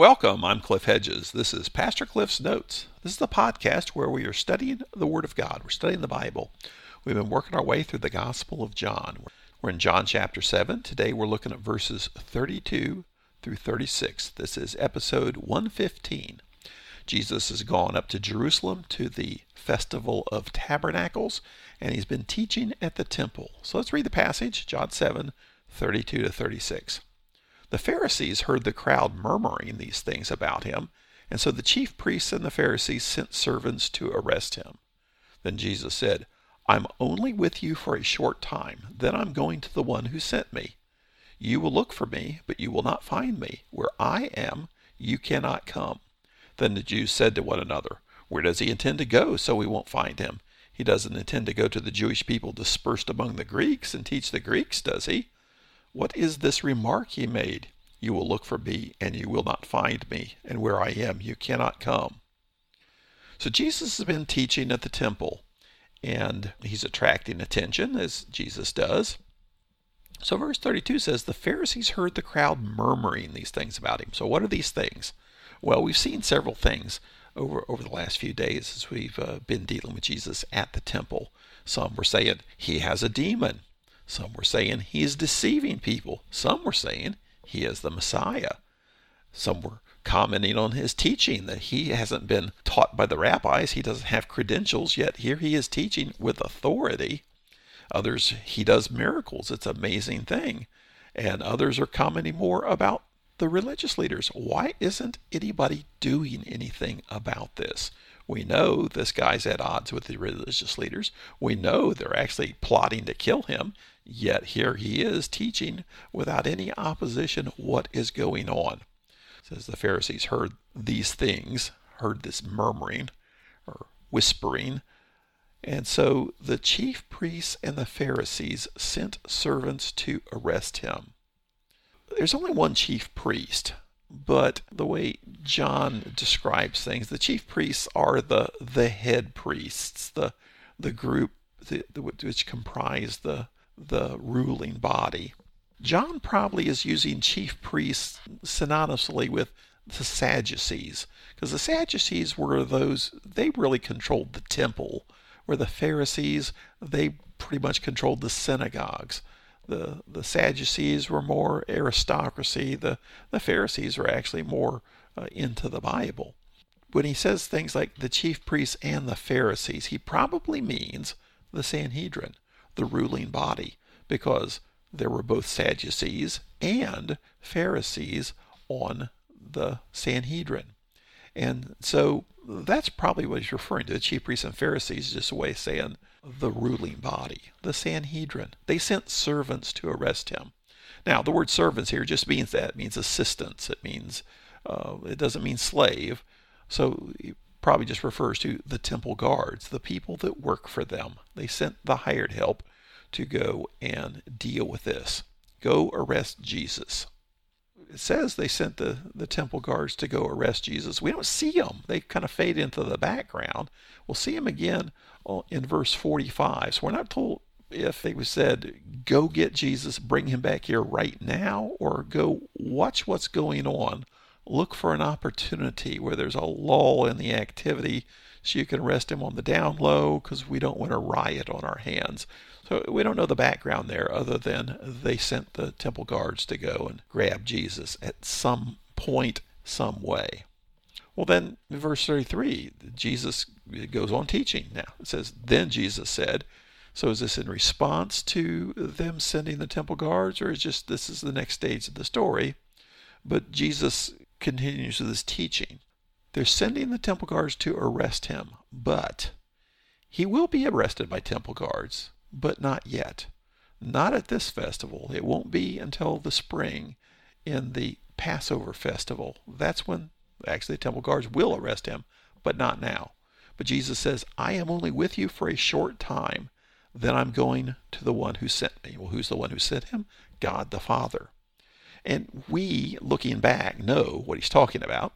Welcome, I'm Cliff Hedges. This is Pastor Cliff's Notes. This is the podcast where we are studying the Word of God. We're studying the Bible. We've been working our way through the Gospel of John. We're in John chapter 7. Today we're looking at verses 32 through 36. This is episode 115. Jesus has gone up to Jerusalem to the Festival of Tabernacles, and he's been teaching at the temple. So let's read the passage, John 7, 32 to 36. The Pharisees heard the crowd murmuring these things about him, and so the chief priests and the Pharisees sent servants to arrest him. Then Jesus said, I'm only with you for a short time, then I'm going to the one who sent me. You will look for me, but you will not find me. Where I am, you cannot come. Then the Jews said to one another, Where does he intend to go so we won't find him? He doesn't intend to go to the Jewish people dispersed among the Greeks and teach the Greeks, does he? What is this remark he made? You will look for me, and you will not find me, and where I am, you cannot come. So Jesus has been teaching at the temple, and he's attracting attention, as Jesus does. So verse 32 says, The Pharisees heard the crowd murmuring these things about him. So what are these things? Well, we've seen several things over, over the last few days as we've uh, been dealing with Jesus at the temple. Some were saying he has a demon. Some were saying he is deceiving people. Some were saying he is the Messiah. Some were commenting on his teaching that he hasn't been taught by the rabbis. He doesn't have credentials, yet here he is teaching with authority. Others, he does miracles. It's an amazing thing. And others are commenting more about the religious leaders. Why isn't anybody doing anything about this? We know this guy's at odds with the religious leaders. We know they're actually plotting to kill him. Yet here he is teaching without any opposition what is going on. Says the Pharisees heard these things, heard this murmuring or whispering. And so the chief priests and the Pharisees sent servants to arrest him. There's only one chief priest, but the way John describes things, the chief priests are the the head priests, the the group which comprise the the ruling body. John probably is using chief priests synonymously with the Sadducees, because the Sadducees were those, they really controlled the temple, where the Pharisees, they pretty much controlled the synagogues. The, the Sadducees were more aristocracy, the, the Pharisees were actually more uh, into the Bible. When he says things like the chief priests and the Pharisees, he probably means the Sanhedrin the ruling body because there were both Sadducees and Pharisees on the Sanhedrin. And so that's probably what he's referring to. The chief priests and Pharisees is just a way of saying the ruling body, the Sanhedrin. They sent servants to arrest him. Now, the word servants here just means that. It means assistants. It means, uh, it doesn't mean slave. So it probably just refers to the temple guards, the people that work for them. They sent the hired help to go and deal with this. Go arrest Jesus. It says they sent the, the temple guards to go arrest Jesus. We don't see them. They kind of fade into the background. We'll see them again Uh, in verse 45. So we're not told if they said, go get Jesus, bring him back here right now, or go watch what's going on. Look for an opportunity where there's a lull in the activity so you can arrest him on the down low because we don't want a riot on our hands. So we don't know the background there other than they sent the temple guards to go and grab Jesus at some point, some way. Well, then, verse 33, Jesus goes on teaching now. It says, Then Jesus said, so is this in response to them sending the temple guards, or is just this is the next stage of the story? But Jesus continues with his teaching. They're sending the temple guards to arrest him, but he will be arrested by temple guards but not yet. Not at this festival. It won't be until the spring in the Passover festival. That's when actually the temple guards will arrest him, but not now. But Jesus says, I am only with you for a short time. Then I'm going to the one who sent me. Well, who's the one who sent him? God the Father. And we, looking back, know what he's talking about.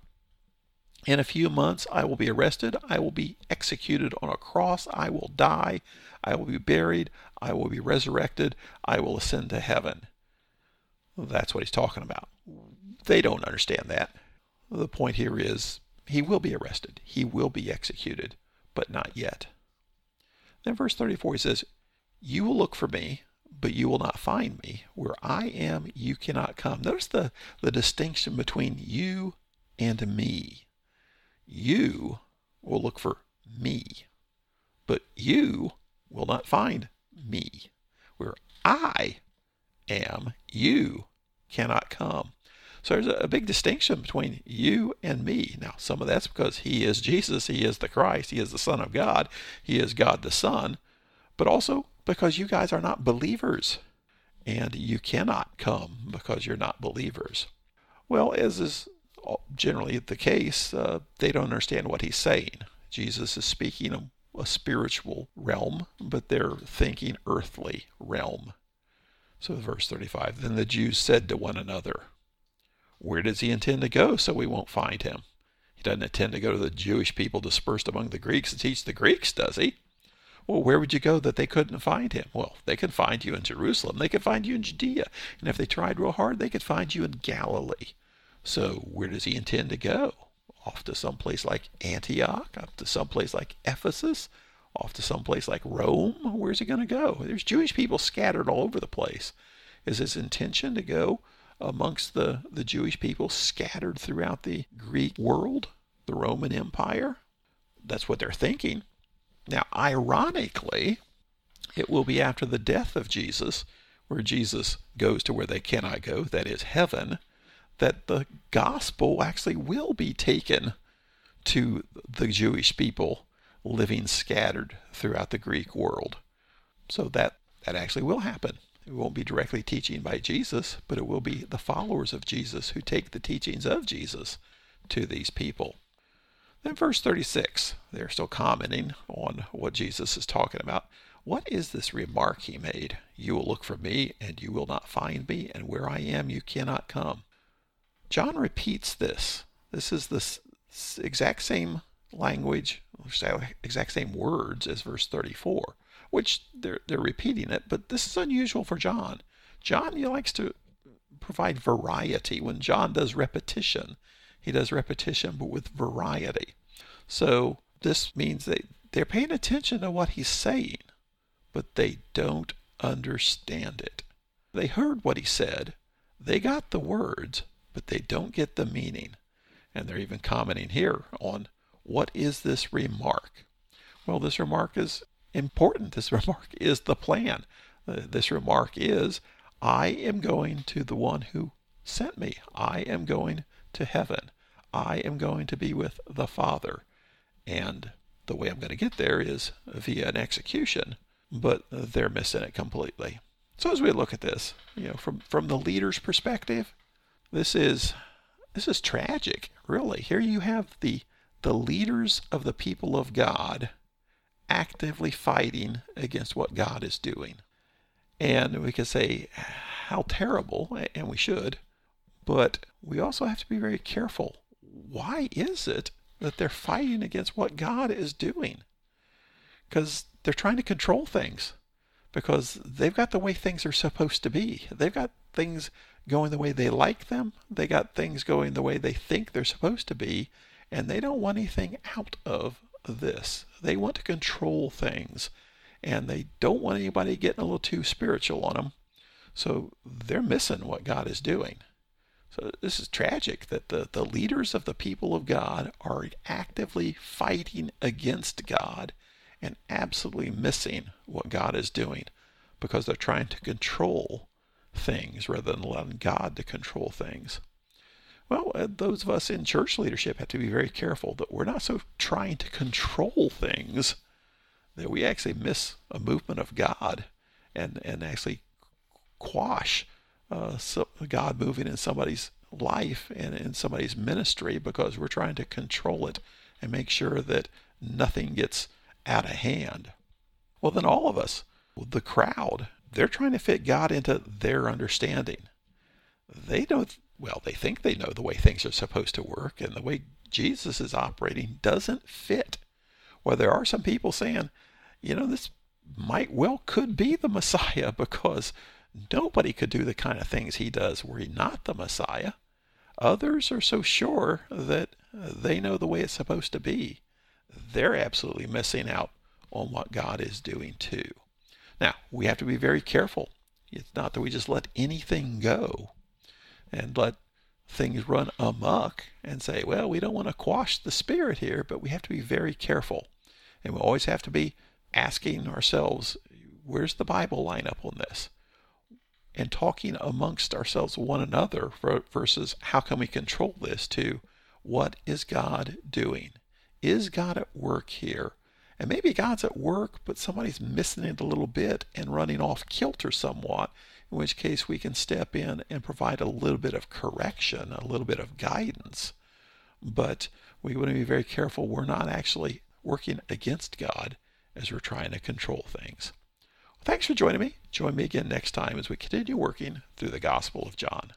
In a few months, I will be arrested. I will be executed on a cross. I will die. I will be buried. I will be resurrected. I will ascend to heaven. That's what he's talking about. They don't understand that. The point here is he will be arrested, he will be executed, but not yet. Then verse 34 he says, You will look for me, but you will not find me. Where I am, you cannot come. Notice the, the distinction between you and me. You will look for me, but you will not find me. Where I am, you cannot come. So there's a big distinction between you and me. Now, some of that's because he is Jesus, he is the Christ, he is the Son of God, he is God the Son, but also because you guys are not believers and you cannot come because you're not believers. Well, as is generally the case, uh, they don't understand what he's saying. Jesus is speaking a, a spiritual realm, but they're thinking earthly realm. So, verse 35 Then the Jews said to one another, where does he intend to go so we won't find him? He doesn't intend to go to the Jewish people dispersed among the Greeks and teach the Greeks, does he? Well, where would you go that they couldn't find him? Well, they could find you in Jerusalem. They could find you in Judea. And if they tried real hard, they could find you in Galilee. So where does he intend to go? Off to some place like Antioch? Off to some place like Ephesus? Off to some place like Rome? Where's he going to go? There's Jewish people scattered all over the place. Is his intention to go amongst the, the Jewish people scattered throughout the Greek world, the Roman Empire. That's what they're thinking. Now, ironically, it will be after the death of Jesus, where Jesus goes to where they cannot go, that is heaven, that the gospel actually will be taken to the Jewish people living scattered throughout the Greek world. So that, that actually will happen. It won't be directly teaching by Jesus, but it will be the followers of Jesus who take the teachings of Jesus to these people. Then, verse 36, they're still commenting on what Jesus is talking about. What is this remark he made? You will look for me, and you will not find me, and where I am, you cannot come. John repeats this. This is the exact same language, exact same words as verse 34 which they're, they're repeating it, but this is unusual for John. John he likes to provide variety. When John does repetition, he does repetition but with variety. So this means that they're paying attention to what he's saying, but they don't understand it. They heard what he said, they got the words, but they don't get the meaning. And they're even commenting here on what is this remark? Well, this remark is important. This remark is the plan. Uh, this remark is, I am going to the one who sent me. I am going to heaven. I am going to be with the Father. And the way I'm going to get there is via an execution, but they're missing it completely. So as we look at this, you know, from from the leader's perspective, this is this is tragic, really. Here you have the the leaders of the people of God actively fighting against what God is doing. And we can say, how terrible, and we should, but we also have to be very careful. Why is it that they're fighting against what God is doing? Because they're trying to control things, because they've got the way things are supposed to be. They've got things going the way they like them, they got things going the way they think they're supposed to be, and they don't want anything out of this. They want to control things and they don't want anybody getting a little too spiritual on them. So they're missing what God is doing. So this is tragic that the, the leaders of the people of God are actively fighting against God and absolutely missing what God is doing because they're trying to control things rather than allowing God to control things. Well, uh, those of us in church leadership have to be very careful that we're not so trying to control things that we actually miss a movement of God and, and actually quash uh, so God moving in somebody's life and in somebody's ministry because we're trying to control it and make sure that nothing gets out of hand. Well, then all of us, the crowd, they're trying to fit God into their understanding. They don't well, they think they know the way things are supposed to work, and the way Jesus is operating doesn't fit. Well, there are some people saying, you know, this might well could be the Messiah because nobody could do the kind of things he does were he not the Messiah. Others are so sure that they know the way it's supposed to be. They're absolutely missing out on what God is doing too. Now, we have to be very careful. It's not that we just let anything go and let things run amok and say, well, we don't want to quash the spirit here, but we have to be very careful. And we always have to be asking ourselves, where's the Bible line up on this? And talking amongst ourselves, one another, versus how can we control this to what is God doing? Is God at work here? And maybe God's at work, but somebody's missing it a little bit and running off kilter somewhat, in which case we can step in and provide a little bit of correction, a little bit of guidance. But we want to be very careful we're not actually working against God as we're trying to control things. Well, thanks for joining me. Join me again next time as we continue working through the Gospel of John.